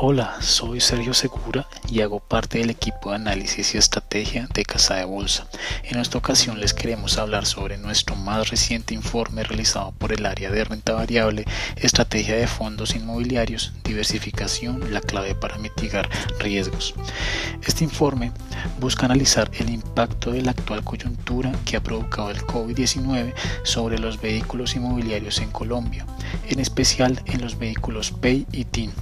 Hola, soy Sergio Segura y hago parte del equipo de análisis y estrategia de Casa de Bolsa. En esta ocasión les queremos hablar sobre nuestro más reciente informe realizado por el área de renta variable, estrategia de fondos inmobiliarios, diversificación, la clave para mitigar riesgos. Este informe busca analizar el impacto de la actual coyuntura que ha provocado el COVID-19 sobre los vehículos inmobiliarios en Colombia, en especial en los vehículos PEI y TIN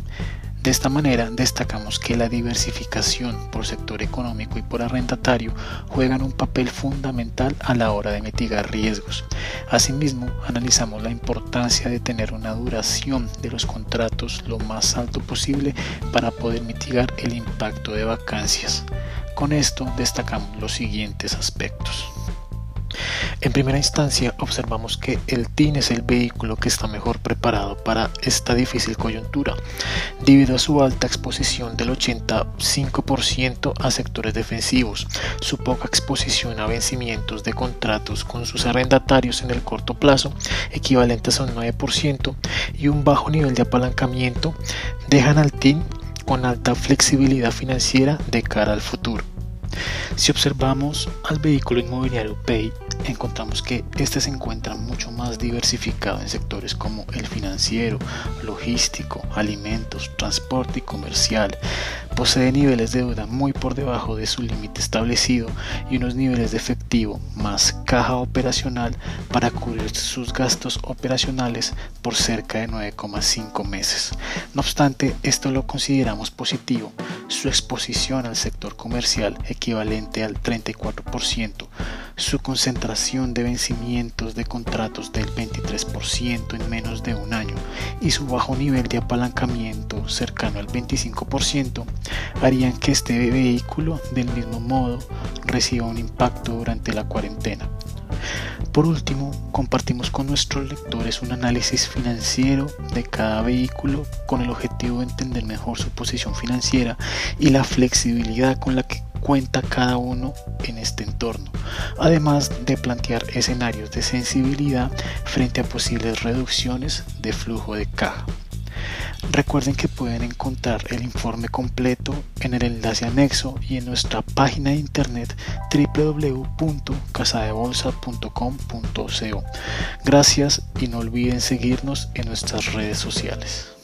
de esta manera, destacamos que la diversificación por sector económico y por arrendatario juegan un papel fundamental a la hora de mitigar riesgos. Asimismo, analizamos la importancia de tener una duración de los contratos lo más alto posible para poder mitigar el impacto de vacancias. Con esto destacamos los siguientes aspectos. En primera instancia, observamos que el TIN es el vehículo que está mejor preparado para esta difícil coyuntura, debido a su alta exposición del 85% a sectores defensivos, su poca exposición a vencimientos de contratos con sus arrendatarios en el corto plazo, equivalentes a un 9%, y un bajo nivel de apalancamiento, dejan al TIN con alta flexibilidad financiera de cara al futuro. Si observamos al vehículo inmobiliario PAY, encontramos que este se encuentra mucho más diversificado en sectores como el financiero, logístico, alimentos, transporte y comercial. Posee niveles de deuda muy por debajo de su límite establecido y unos niveles de efectivo más caja operacional para cubrir sus gastos operacionales por cerca de 9,5 meses. No obstante, esto lo consideramos positivo. Su exposición al sector comercial equivalente al 34%, su concentración de vencimientos de contratos del 23% en menos de un año y su bajo nivel de apalancamiento cercano al 25% harían que este vehículo del mismo modo reciba un impacto durante la cuarentena. Por último, compartimos con nuestros lectores un análisis financiero de cada vehículo con el objetivo de entender mejor su posición financiera y la flexibilidad con la que cuenta cada uno en este entorno, además de plantear escenarios de sensibilidad frente a posibles reducciones de flujo de caja. Recuerden que pueden encontrar el informe completo en el enlace anexo y en nuestra página de internet www.casadebolsa.com.co. Gracias y no olviden seguirnos en nuestras redes sociales.